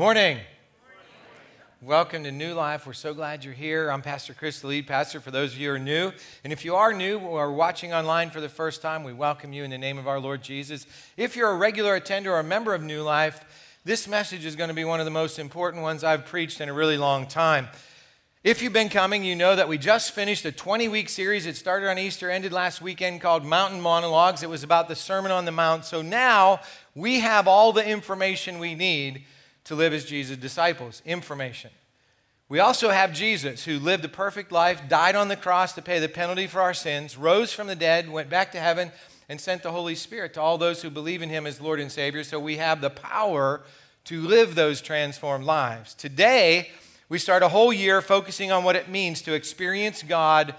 Good morning. Welcome to New Life. We're so glad you're here. I'm Pastor Chris, the lead pastor for those of you who are new. And if you are new or watching online for the first time, we welcome you in the name of our Lord Jesus. If you're a regular attender or a member of New Life, this message is going to be one of the most important ones I've preached in a really long time. If you've been coming, you know that we just finished a 20 week series. It started on Easter, ended last weekend called Mountain Monologues. It was about the Sermon on the Mount. So now we have all the information we need to live as Jesus' disciples. Information. We also have Jesus, who lived a perfect life, died on the cross to pay the penalty for our sins, rose from the dead, went back to heaven, and sent the Holy Spirit to all those who believe in him as Lord and Savior. So we have the power to live those transformed lives. Today, we start a whole year focusing on what it means to experience God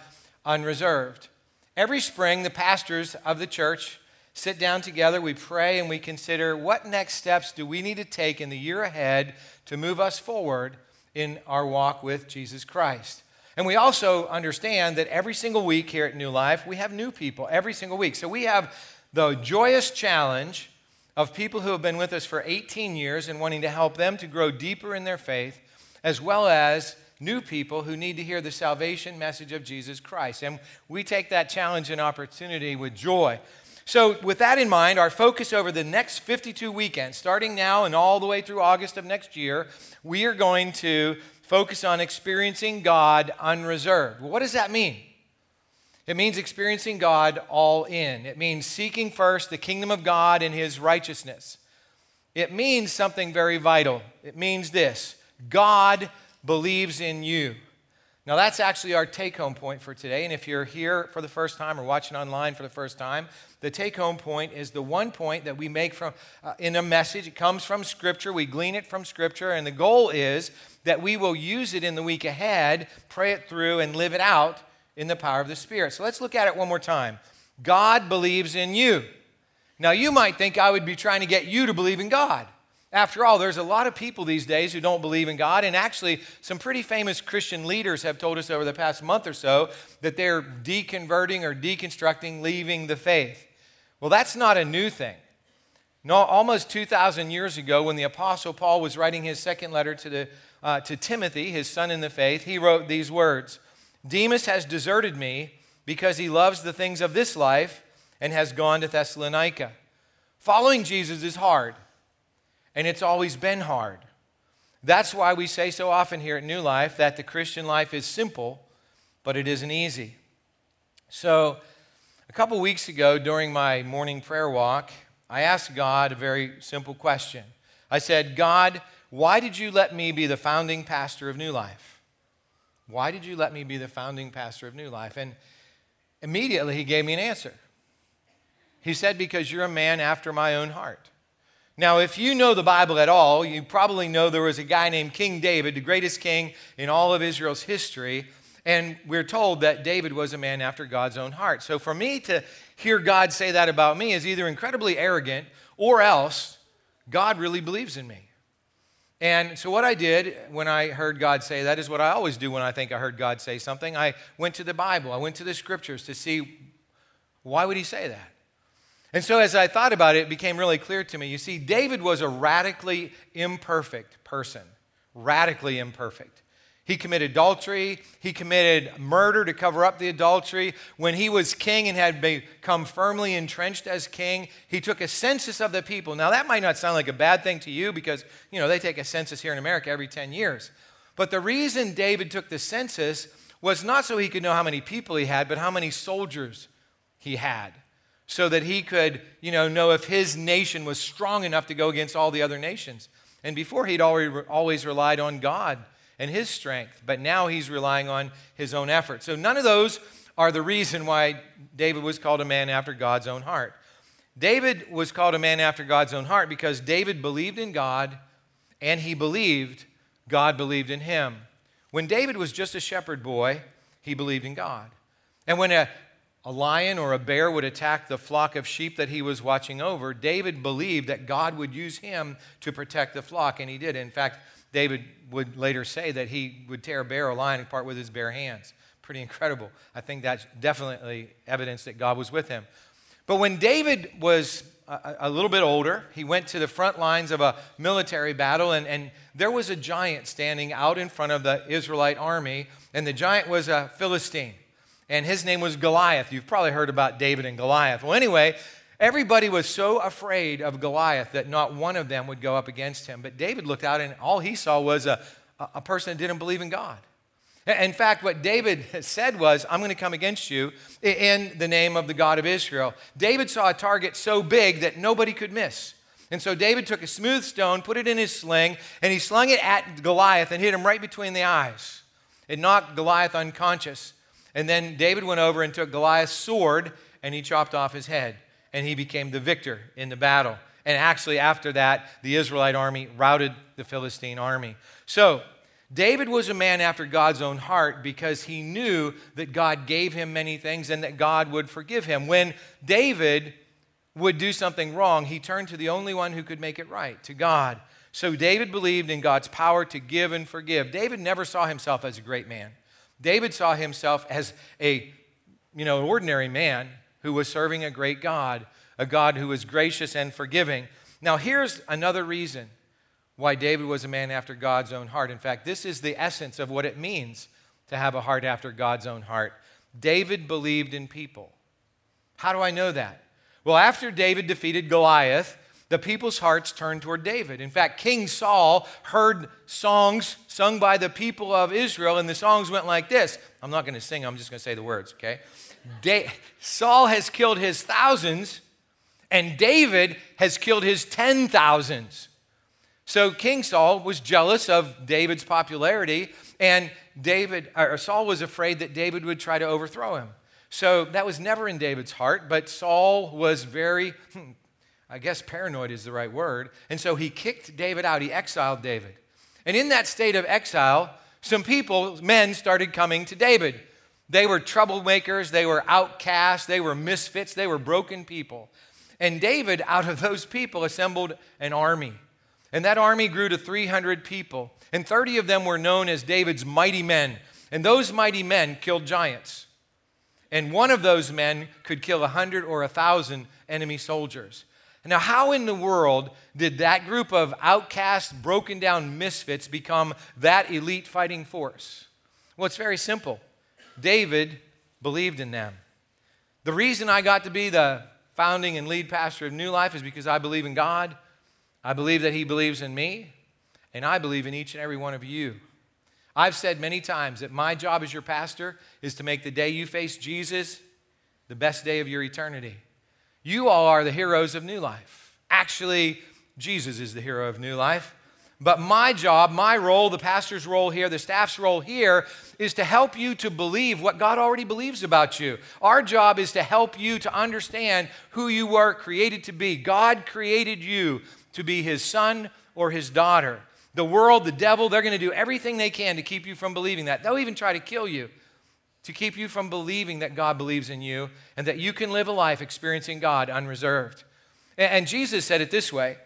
unreserved. Every spring, the pastors of the church sit down together, we pray, and we consider what next steps do we need to take in the year ahead to move us forward in our walk with Jesus Christ. And we also understand that every single week here at New Life, we have new people every single week. So we have the joyous challenge of people who have been with us for 18 years and wanting to help them to grow deeper in their faith, as well as new people who need to hear the salvation message of Jesus Christ. And we take that challenge and opportunity with joy. So, with that in mind, our focus over the next 52 weekends, starting now and all the way through August of next year, we are going to focus on experiencing God unreserved. What does that mean? It means experiencing God all in. It means seeking first the kingdom of God and his righteousness. It means something very vital. It means this God believes in you. Now, that's actually our take home point for today. And if you're here for the first time or watching online for the first time, the take home point is the one point that we make from uh, in a message. It comes from Scripture. We glean it from Scripture. And the goal is that we will use it in the week ahead, pray it through, and live it out in the power of the Spirit. So let's look at it one more time. God believes in you. Now, you might think I would be trying to get you to believe in God. After all, there's a lot of people these days who don't believe in God, and actually, some pretty famous Christian leaders have told us over the past month or so that they're deconverting or deconstructing, leaving the faith. Well, that's not a new thing. No, almost 2,000 years ago, when the Apostle Paul was writing his second letter to, the, uh, to Timothy, his son in the faith, he wrote these words Demas has deserted me because he loves the things of this life and has gone to Thessalonica. Following Jesus is hard and it's always been hard. That's why we say so often here at New Life that the Christian life is simple, but it isn't easy. So, a couple weeks ago during my morning prayer walk, I asked God a very simple question. I said, God, why did you let me be the founding pastor of New Life? Why did you let me be the founding pastor of New Life? And immediately he gave me an answer. He said, Because you're a man after my own heart. Now, if you know the Bible at all, you probably know there was a guy named King David, the greatest king in all of Israel's history. And we're told that David was a man after God's own heart. So for me to hear God say that about me is either incredibly arrogant or else God really believes in me. And so, what I did when I heard God say that is what I always do when I think I heard God say something. I went to the Bible, I went to the scriptures to see why would he say that? And so, as I thought about it, it became really clear to me. You see, David was a radically imperfect person, radically imperfect. He committed adultery. He committed murder to cover up the adultery. When he was king and had become firmly entrenched as king, he took a census of the people. Now, that might not sound like a bad thing to you because, you know, they take a census here in America every 10 years. But the reason David took the census was not so he could know how many people he had, but how many soldiers he had so that he could, you know, know if his nation was strong enough to go against all the other nations. And before he'd always relied on God and his strength, but now he's relying on his own effort. So none of those are the reason why David was called a man after God's own heart. David was called a man after God's own heart because David believed in God and he believed God believed in him. When David was just a shepherd boy, he believed in God. And when a a lion or a bear would attack the flock of sheep that he was watching over, David believed that God would use him to protect the flock, and he did. In fact, David would later say that he would tear a bear or lion apart with his bare hands. Pretty incredible. I think that's definitely evidence that God was with him. But when David was a, a, little bit older. He went to the front lines of a military battle, and, and there was a giant standing out in front of the Israelite army, and the giant was a Philistine, and his name was Goliath. You've probably heard about David and Goliath. Well, anyway, everybody was so afraid of Goliath that not one of them would go up against him. But David looked out, and all he saw was a, a person that didn't believe in God. In fact, what David said was, I'm going to come against you in the name of the God of Israel. David saw a target so big that nobody could miss. And so David took a smooth stone, put it in his sling, and he slung it at Goliath and hit him right between the eyes. It knocked Goliath unconscious. And then David went over and took Goliath's sword and he chopped off his head. And he became the victor in the battle. And actually, after that, the Israelite army routed the Philistine army. So, David was a man after God's own heart because he knew that God gave him many things and that God would forgive him. When David would do something wrong, he turned to the only one who could make it right, to God. So David believed in God's power to give and forgive. David never saw himself as a great man. David saw himself as a, you know, ordinary man who was serving a great God, a God who was gracious and forgiving. Now, here's another reason why David was a man after God's own heart. In fact, this is the essence of what it means to have a heart after God's own heart. David believed in people. How do I know that? Well, after David defeated Goliath, the people's hearts turned toward David. In fact, King Saul heard songs sung by the people of Israel, and the songs went like this. I'm not going to sing, I'm just going to say the words, okay? Da- Saul has killed his thousands, and David has killed his ten thousands. So King Saul was jealous of David's popularity, and David or Saul was afraid that David would try to overthrow him. So that was never in David's heart, but Saul was very, hmm, I guess paranoid is the right word, and so he kicked David out. He exiled David. And in that state of exile, some people, men, started coming to David. They were troublemakers, they were outcasts, they were misfits, they were broken people. And David, out of those people, assembled an army. And that army grew to 300 people, and 30 of them were known as David's mighty men. And those mighty men killed giants. And one of those men could kill 100 or 1,000 enemy soldiers. Now, how in the world did that group of outcast, broken down misfits become that elite fighting force? Well, it's very simple. David believed in them. The reason I got to be the founding and lead pastor of New Life is because I believe in God I believe that He believes in me, and I believe in each and every one of you. I've said many times that my job as your pastor is to make the day you face Jesus the best day of your eternity. You all are the heroes of New Life. Actually, Jesus is the hero of New Life. But my job, my role, the pastor's role here, the staff's role here, is to help you to believe what God already believes about you. Our job is to help you to understand who you were created to be. God created you to be his son or his daughter. The world, the devil, they're going to do everything they can to keep you from believing that. They'll even try to kill you to keep you from believing that God believes in you and that you can live a life experiencing God unreserved. And Jesus said it this way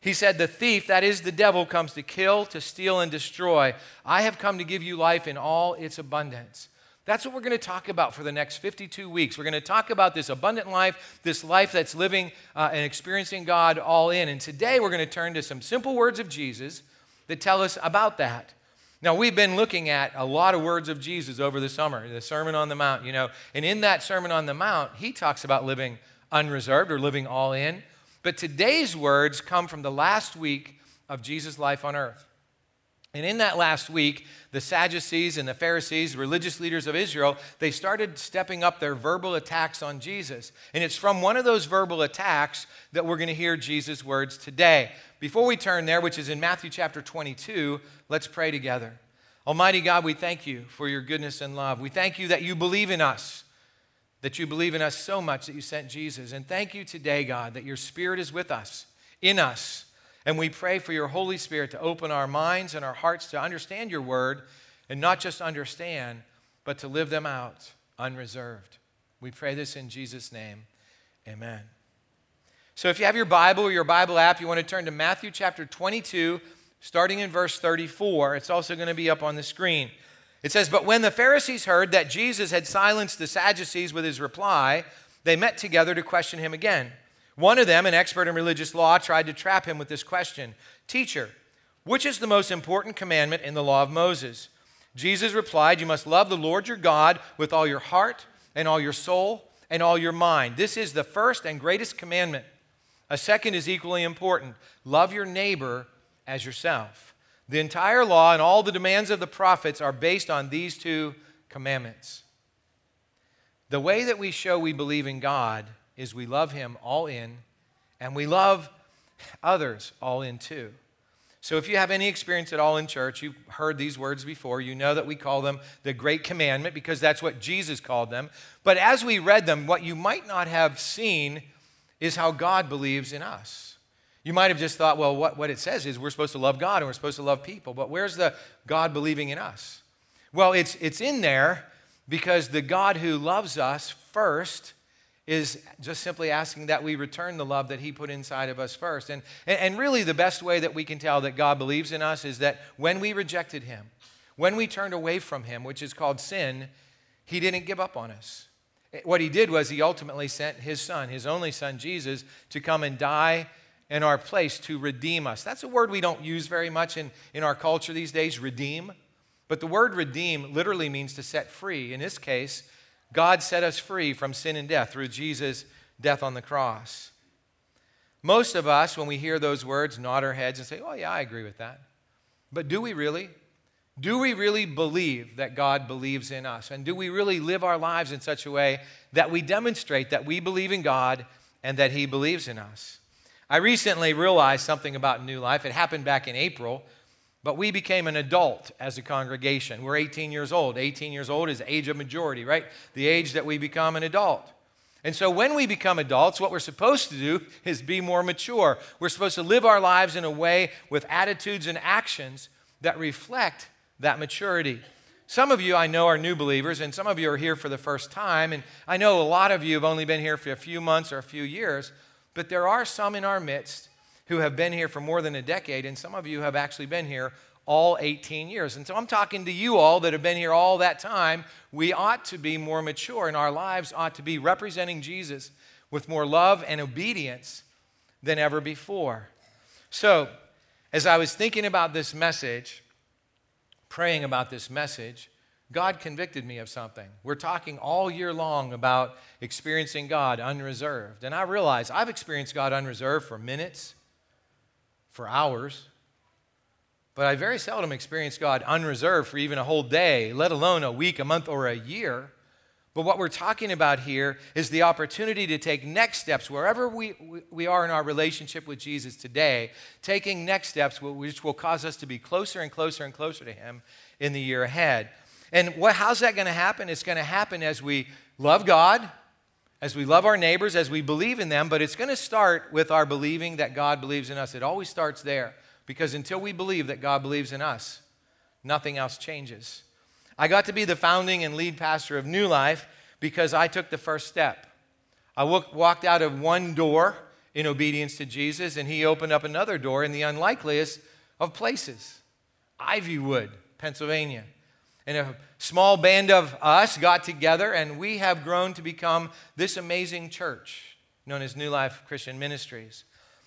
He said, The thief, that is the devil, comes to kill, to steal, and destroy. I have come to give you life in all its abundance. That's what we're going to talk about for the next 52 weeks. We're going to talk about this abundant life, this life that's living uh, and experiencing God all in. And today we're going to turn to some simple words of Jesus that tell us about that. Now, we've been looking at a lot of words of Jesus over the summer, the Sermon on the Mount, you know. And in that Sermon on the Mount, he talks about living unreserved or living all in. But today's words come from the last week of Jesus' life on earth. And in that last week, the Sadducees and the Pharisees, religious leaders of Israel, they started stepping up their verbal attacks on Jesus. And it's from one of those verbal attacks that we're going to hear Jesus' words today. Before we turn there, which is in Matthew chapter 22, let's pray together. Almighty God, we thank you for your goodness and love. We thank you that you believe in us, that you believe in us so much that you sent Jesus. And thank you today, God, that your Spirit is with us, in us and we pray for your Holy Spirit to open our minds and our hearts to understand your word and not just understand, but to live them out unreserved. We pray this in Jesus' name. Amen. So if you have your Bible or your Bible app, you want to turn to Matthew chapter 22, starting in verse 34. It's also going to be up on the screen. It says, But when the Pharisees heard that Jesus had silenced the Sadducees with his reply, they met together to question him again. One of them, an expert in religious law, tried to trap him with this question Teacher, which is the most important commandment in the law of Moses? Jesus replied, You must love the Lord your God with all your heart and all your soul and all your mind. This is the first and greatest commandment. A second is equally important love your neighbor as yourself. The entire law and all the demands of the prophets are based on these two commandments. The way that we show we believe in God is we love Him all in, and we love others all in too. So, if you have any experience at all in church, you've heard these words before. You know that we call them the Great Commandment because that's what Jesus called them. But as we read them, what you might not have seen is how God believes in us. You might have just thought, well, what, what it says is we're supposed to love God and we're supposed to love people. But where's the God believing in us? Well, it's, it's in there because the God who loves us first is just simply asking that we return the love that He put inside of us first. And, and really, the best way that we can tell that God believes in us is that when we rejected Him, when we turned away from Him, which is called sin, He didn't give up on us. What He did was He ultimately sent His Son, His only Son, Jesus, to come and die in our place to redeem us. That's a word we don't use very much in, in our culture these days, redeem. But the word redeem literally means to set free. In this case, God set us free from sin and death through Jesus' death on the cross. Most of us, when we hear those words, nod our heads and say, Oh, yeah, I agree with that. But do we really? Do we really believe that God believes in us? And do we really live our lives in such a way that we demonstrate that we believe in God and that He believes in us? I recently realized something about New Life. It happened back in April. But we became an adult as a congregation. We're 18 years old. 18 years old is age of majority, right? The age that we become an adult. And so when we become adults, what we're supposed to do is be more mature. We're supposed to live our lives in a way with attitudes and actions that reflect that maturity. Some of you I know are new believers, and some of you are here for the first time. And I know a lot of you have only been here for a few months or a few years, but there are some in our midst who have been here for more than a decade, and some of you have actually been here all 18 years. And so I'm talking to you all that have been here all that time. We ought to be more mature, and our lives ought to be representing Jesus with more love and obedience than ever before. So, as I was thinking about this message, praying about this message, God convicted me of something. We're talking all year long about experiencing God unreserved. And I realize I've experienced God unreserved for minutes, for hours, but I very seldom experience God unreserved for even a whole day, let alone a week, a month, or a year. But what we're talking about here is the opportunity to take next steps wherever we, we are in our relationship with Jesus today, taking next steps which will cause us to be closer and closer and closer to Him in the year ahead. And what, how's that going to happen? It's going to happen as we love God, as we love our neighbors, as we believe in them, but it's going to start with our believing that God believes in us. It always starts there because until we believe that God believes in us, nothing else changes. I got to be the founding and lead pastor of New Life because I took the first step. I walked out of one door in obedience to Jesus, and he opened up another door in the unlikeliest of places Ivywood, Pennsylvania. And a small band of us got together, and we have grown to become this amazing church known as New Life Christian Ministries.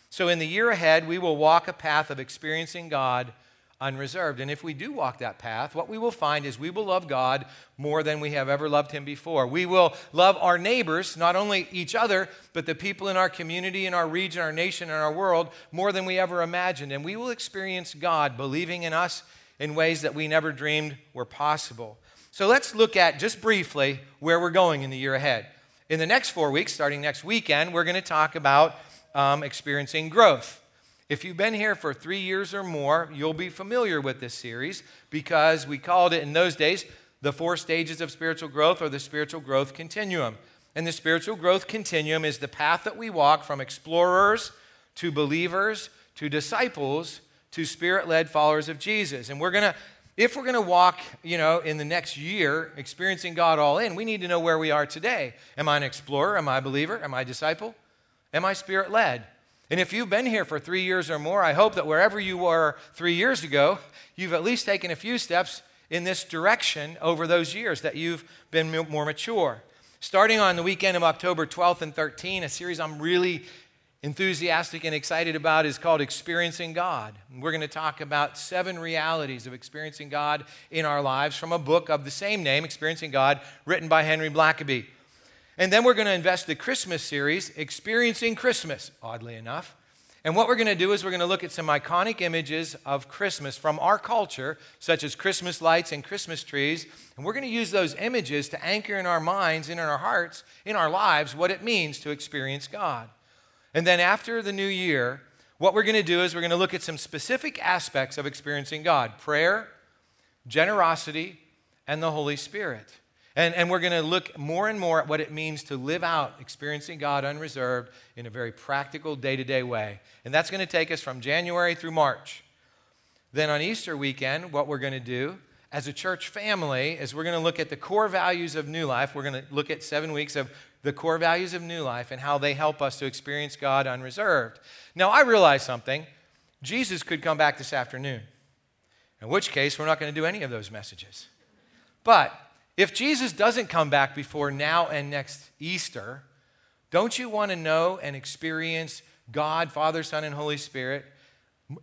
So, in the year ahead, we will walk a path of experiencing God unreserved. And if we do walk that path, what we will find is we will love God more than we have ever loved Him before. We will love our neighbors, not only each other, but the people in our community, in our region, our nation, and our world, more than we ever imagined. And we will experience God believing in us in ways that we never dreamed were possible. So let's look at just briefly where we're going in the year ahead. In the next four weeks, starting next weekend, we're going to talk about um, experiencing growth. If you've been here for three years or more, you'll be familiar with this series because we called it in those days the four stages of spiritual growth or the spiritual growth continuum. And the spiritual growth continuum is the path that we walk from explorers to believers to disciples to spirit led followers of Jesus. And we're going to, if we're going to walk, you know, in the next year experiencing God all in, we need to know where we are today. Am I an explorer? Am I a believer? Am I a disciple? Am I spirit led? And if you've been here for three years or more, I hope that wherever you were three years ago, you've at least taken a few steps in this direction over those years that you've been more mature. Starting on the weekend of October 12th and 13th, a series I'm really enthusiastic and excited about is called Experiencing God. We're going to talk about seven realities of experiencing God in our lives from a book of the same name, Experiencing God, written by Henry Blackaby. And then we're going to invest the Christmas series, Experiencing Christmas, oddly enough. And what we're going to do is we're going to look at some iconic images of Christmas from our culture, such as Christmas lights and Christmas trees. And we're going to use those images to anchor in our minds and in our hearts, in our lives, what it means to experience God. And then after the new year, what we're going to do is we're going to look at some specific aspects of experiencing God prayer, generosity, and the Holy Spirit. And, and we're going to look more and more at what it means to live out experiencing God unreserved in a very practical, day to day way. And that's going to take us from January through March. Then on Easter weekend, what we're going to do as a church family is we're going to look at the core values of New Life. We're going to look at seven weeks of the core values of New Life and how they help us to experience God unreserved. Now, I realize something. Jesus could come back this afternoon, in which case, we're not going to do any of those messages. But if Jesus doesn't come back before now and next Easter, don't you want to know and experience God, Father, Son, and Holy Spirit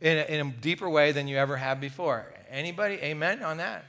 in a, in a deeper way than you ever have before? Anybody? Amen on that?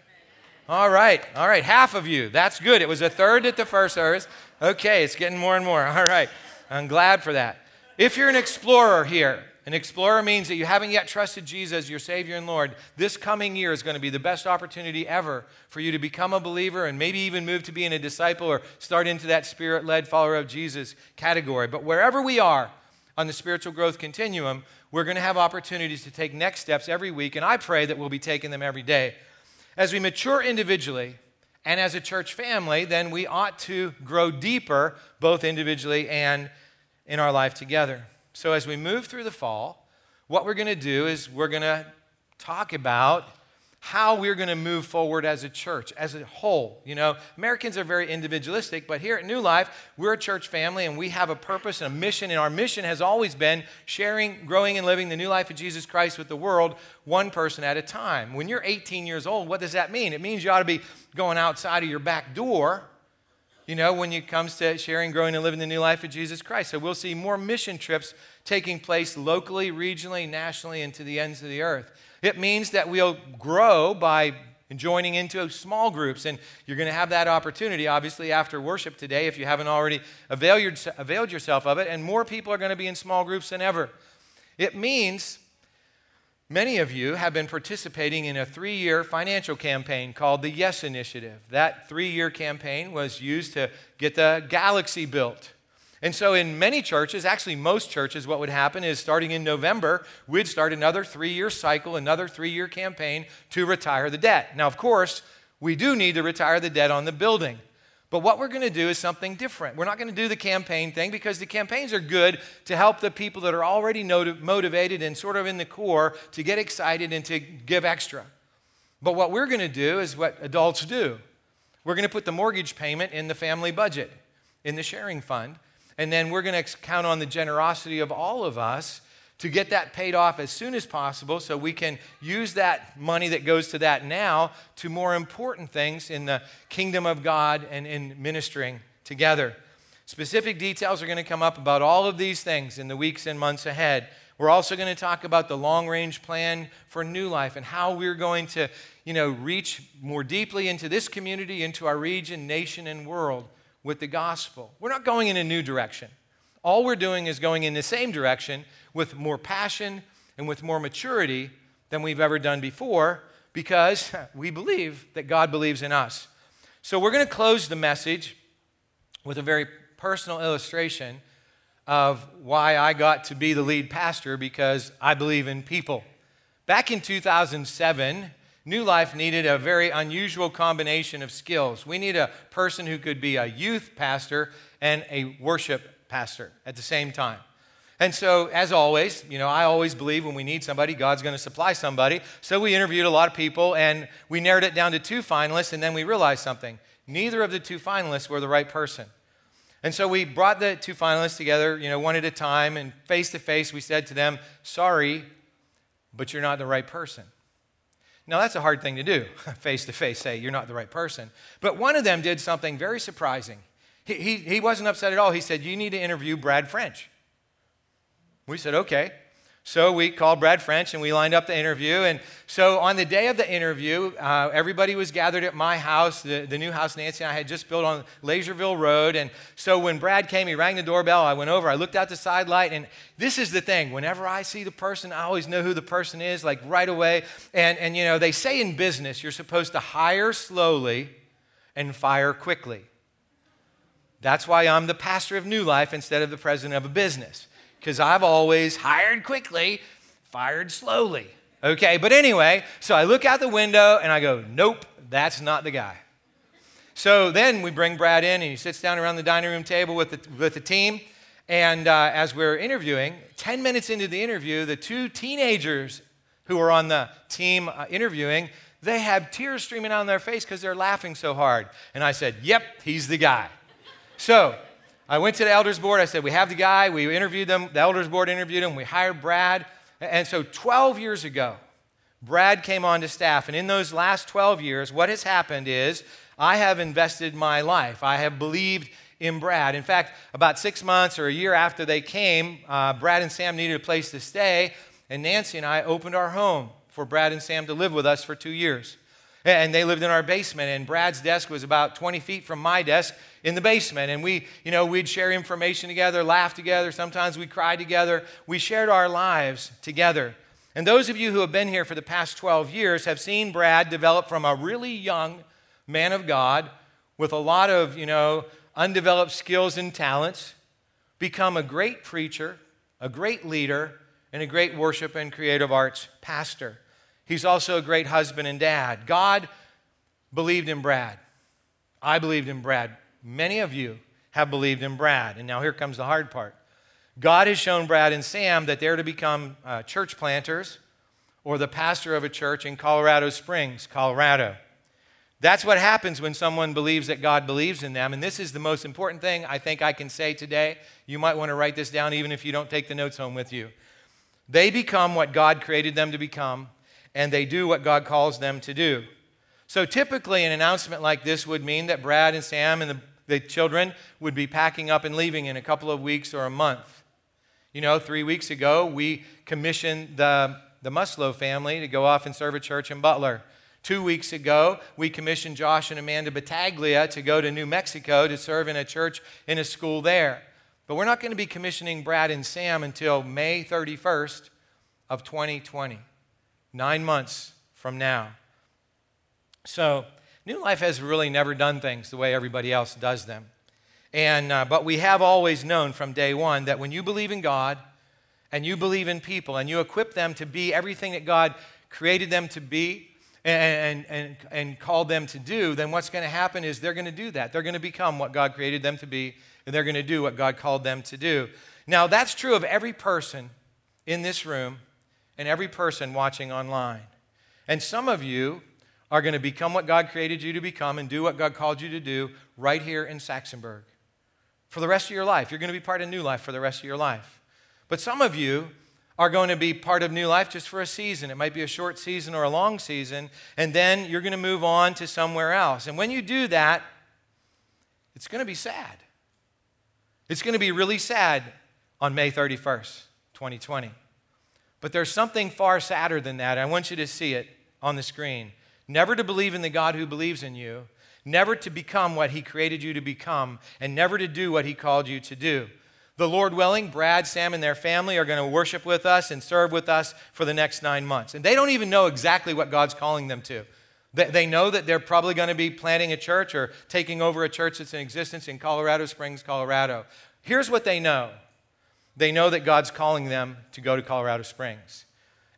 All right, all right, half of you. That's good. It was a third at the first service. Okay, it's getting more and more. All right, I'm glad for that. If you're an explorer here, an explorer means that you haven't yet trusted Jesus your Savior and Lord. This coming year is going to be the best opportunity ever for you to become a believer and maybe even move to being a disciple or start into that spirit led follower of Jesus category. But wherever we are on the spiritual growth continuum, we're going to have opportunities to take next steps every week, and I pray that we'll be taking them every day. As we mature individually and as a church family, then we ought to grow deeper, both individually and in our life together. So as we move through the fall, what we're going to do is we're going to talk about how we're going to move forward as a church, as a whole. You know, Americans are very individualistic, but here at New Life, we're a church family and we have a purpose and a mission, and our mission has always been sharing, growing, and living the new life of Jesus Christ with the world, one person at a time. When you're 18 years old, what does that mean? It means you ought to be going outside of your back door. You know, when it comes to sharing, growing, and living the new life of Jesus Christ. So we'll see more mission trips taking place locally, regionally, nationally, and to the ends of the earth. It means that we'll grow by joining into small groups. And you're going to have that opportunity, obviously, after worship today, if you haven't already availed, yourself of it. And more people are going to be in small groups than ever. It means many of you have been participating in a three year financial campaign called the Yes Initiative. That three year campaign was used to get the galaxy built. And so, in many churches, actually most churches, what would happen is starting in November, we'd start another three year cycle, another three year campaign to retire the debt. Now, of course, we do need to retire the debt on the building. But what we're going to do is something different. We're not going to do the campaign thing because the campaigns are good to help the people that are already motivated and sort of in the core to get excited and to give extra. But what we're going to do is what adults do we're going to put the mortgage payment in the family budget, in the sharing fund. And then we're going to count on the generosity of all of us to get that paid off as soon as possible so we can use that money that goes to that now to more important things in the kingdom of God and in ministering together. Specific details are going to come up about all of these things in the weeks and months ahead. We're also going to talk about the long range plan for new life and how we're going to, you know, reach more deeply into this community, into our region, nation, and world with the gospel. We're not going in a new direction. All we're doing is going in the same direction with more passion and with more maturity than we've ever done before because we believe that God believes in us. So we're going to close the message with a very personal illustration of why I got to be the lead pastor because I believe in people. Back in 2007, New Life needed a very unusual combination of skills. We need a person who could be a youth pastor and a worship pastor at the same time. And so, as always, you know, I always believe when we need somebody, God's going to supply somebody. So we interviewed a lot of people and we narrowed it down to two finalists, and then we realized something. Neither of the two finalists were the right person. And so we brought the two finalists together, you know, one at a time, and face to face, we said to them, Sorry, but you're not the right person. Now, that's a hard thing to do, face to face, say, you're not the right person. But one of them did something very surprising. He, he, he wasn't upset at all. He said, You need to interview Brad French. We said, okay. So we called Brad French and we lined up the interview. And so on the day of the interview, uh, everybody was gathered at my house, the, the new house Nancy and I had just built on Laserville Road. And so when Brad came, he rang the doorbell. I went over, I looked out the side light. And this is the thing whenever I see the person, I always know who the person is, like right away. And, and you know, they say in business, you're supposed to hire slowly and fire quickly. That's why I'm the pastor of New Life instead of the president of a business because I've always hired quickly, fired slowly. Okay, but anyway, so I look out the window and I go, nope, that's not the guy. So then we bring Brad in and he sits down around the dining room table with the, with the team. And uh, as we're interviewing, 10 minutes into the interview, the two teenagers who are on the team uh, interviewing, they have tears streaming down their face because they're laughing so hard. And I said, yep, he's the guy. So I went to the elders board. I said, We have the guy. We interviewed them. The elders board interviewed him. We hired Brad. And so 12 years ago, Brad came on to staff. And in those last 12 years, what has happened is I have invested my life. I have believed in Brad. In fact, about six months or a year after they came, uh, Brad and Sam needed a place to stay. And Nancy and I opened our home for Brad and Sam to live with us for two years. And they lived in our basement, and Brad's desk was about 20 feet from my desk in the basement. And we, you know, we'd share information together, laugh together. Sometimes we cried together. We shared our lives together. And those of you who have been here for the past 12 years have seen Brad develop from a really young man of God with a lot of, you know, undeveloped skills and talents, become a great preacher, a great leader, and a great worship and creative arts pastor. He's also a great husband and dad. God believed in Brad. I believed in Brad. Many of you have believed in Brad. And now here comes the hard part. God has shown Brad and Sam that they're to become uh, church planters or the pastor of a church in Colorado Springs, Colorado. That's what happens when someone believes that God believes in them. And this is the most important thing I think I can say today. You might want to write this down even if you don't take the notes home with you. They become what God created them to become, and they do what God calls them to do. So typically, an announcement like this would mean that Brad and Sam and the the children would be packing up and leaving in a couple of weeks or a month. You know, three weeks ago, we commissioned the, the Muslow family to go off and serve a church in Butler. Two weeks ago, we commissioned Josh and Amanda Battaglia to go to New Mexico to serve in a church in a school there. But we're not going to be commissioning Brad and Sam until May 31st of 2020, nine months from now. So, New Life has really never done things the way everybody else does them. And, uh, but we have always known from day one that when you believe in God and you believe in people and you equip them to be everything that God created them to be and, and, and called them to do, then what's going to happen is they're going to do that. They're going to become what God created them to be and they're going to do what God called them to do. Now, that's true of every person in this room and every person watching online. And some of you are going to become what God created you to become and do what God called you to do right here in Saxonburg for the rest of your life. You're going to be part of New Life for the rest of your life. But some of you are going to be part of New Life just for a season. It might be a short season or a long season, and then you're going to move on to somewhere else. And when you do that, it's going to be sad. It's going to be really sad on May 31st, 2020. But there's something far sadder than that. I want you to see it on the screen never to believe in the God who believes in you, never to become what He created you to become, and never to do what He called you to do. The Lord willing, Brad, Sam, and their family are going to worship with us and serve with us for the next nine months. And they don't even know exactly what God's calling them to. They know that they're probably going to be planting a church or taking over a church that's in existence in Colorado Springs, Colorado. Here's what they know they know that God's calling them to go to Colorado Springs.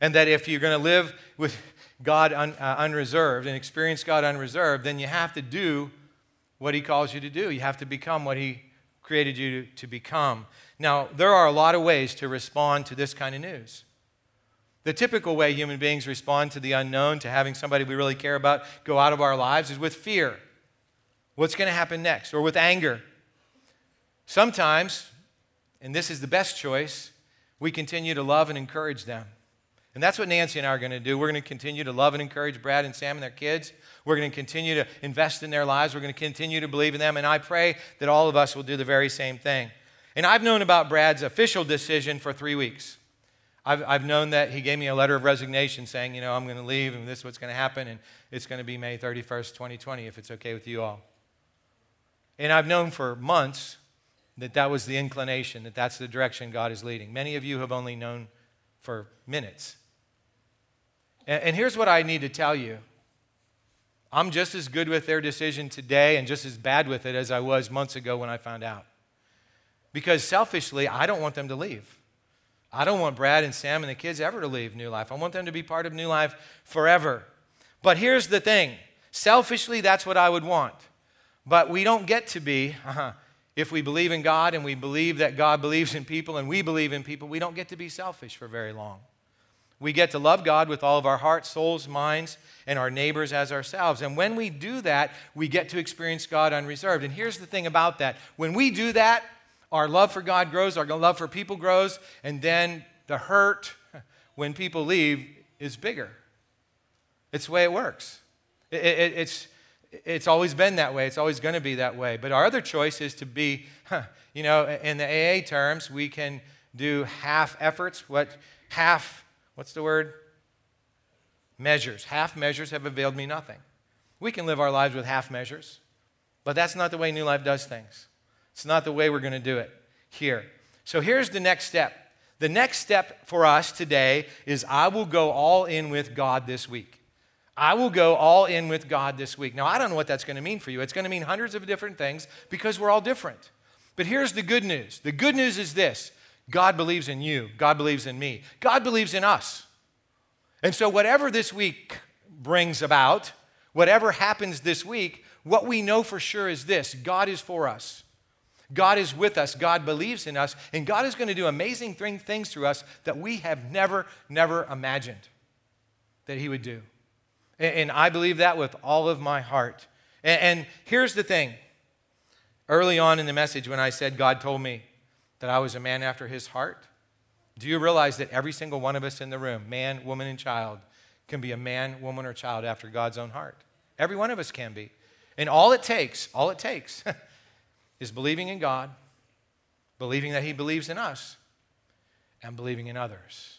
And that if you're going to live with God un, uh, unreserved and experience God unreserved, then you have to do what He calls you to do. You have to become what He created you to, to become. Now, there are a lot of ways to respond to this kind of news. The typical way human beings respond to the unknown, to having somebody we really care about go out of our lives, is with fear. What's going to happen next? Or with anger. Sometimes, and this is the best choice, we continue to love and encourage them. And that's what Nancy and I are going to do. We're going to continue to love and encourage Brad and Sam and their kids. We're going to continue to invest in their lives. We're going to continue to believe in them. And I pray that all of us will do the very same thing. And I've known about Brad's official decision for three weeks. I've, I've known that he gave me a letter of resignation saying, you know, I'm going to leave and this is what's going to happen, and it's going to be May 31st, 2020, if it's okay with you all. And I've known for months that that was the inclination, that that's the direction God is leading. Many of you have only known for minutes. And, and here's what I need to tell you I'm just as good with their decision today and just as bad with it as I was months ago when I found out. Because selfishly, I don't want them to leave. I don't want Brad and Sam and the kids ever to leave New Life. I want them to be part of New Life forever. But here's the thing selfishly, that's what I would want. But we don't get to be, uh-huh, if we believe in God and we believe that God believes in people and we believe in people, we don't get to be selfish for very long. We get to love God with all of our hearts, souls, minds, and our neighbors as ourselves. And when we do that, we get to experience God unreserved. And here's the thing about that when we do that, our love for God grows, our love for people grows, and then the hurt when people leave is bigger. It's the way it works. It, it, it's, it's always been that way. It's always going to be that way. But our other choice is to be, you know, in the AA terms, we can do half efforts. What half, what's the word? Measures. Half measures have availed me nothing. We can live our lives with half measures, but that's not the way New Life does things. It's not the way we're going to do it here. So here's the next step. The next step for us today is I will go all in with God this week. I will go all in with God this week. Now, I don't know what that's going to mean for you. It's going to mean hundreds of different things because we're all different. But here's the good news the good news is this God believes in you, God believes in me, God believes in us. And so, whatever this week brings about, whatever happens this week, what we know for sure is this God is for us. God is with us. God believes in us. And God is going to do amazing things through us that we have never, never imagined that He would do. And I believe that with all of my heart. And here's the thing early on in the message, when I said God told me that I was a man after His heart, do you realize that every single one of us in the room, man, woman, and child, can be a man, woman, or child after God's own heart? Every one of us can be. And all it takes, all it takes, is believing in God, believing that He believes in us, and believing in others.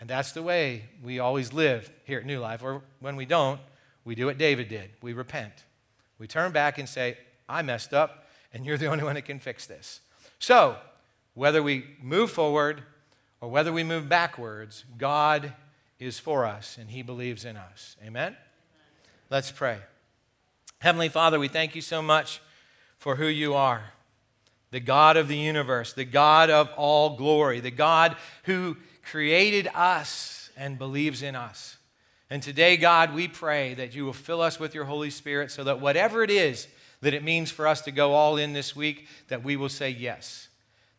And that's the way we always live here at New Life. Or when we don't, we do what David did we repent. We turn back and say, I messed up, and you're the only one that can fix this. So, whether we move forward or whether we move backwards, God is for us and He believes in us. Amen? Let's pray. Heavenly Father, we thank you so much for who you are the God of the universe, the God of all glory, the God who created us and believes in us. And today, God, we pray that you will fill us with your Holy Spirit so that whatever it is that it means for us to go all in this week, that we will say yes.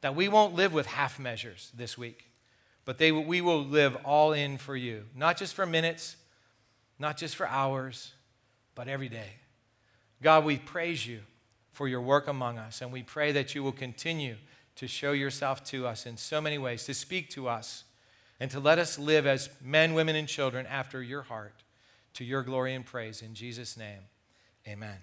That we won't live with half measures this week, but they, we will live all in for you. Not just for minutes, not just for hours, but every day. God, we praise you for your work among us. And we pray that you will continue to show yourself to us in so many ways, to speak to us, and to let us live as men, women, and children after your heart to your glory and praise. In Jesus' name, amen.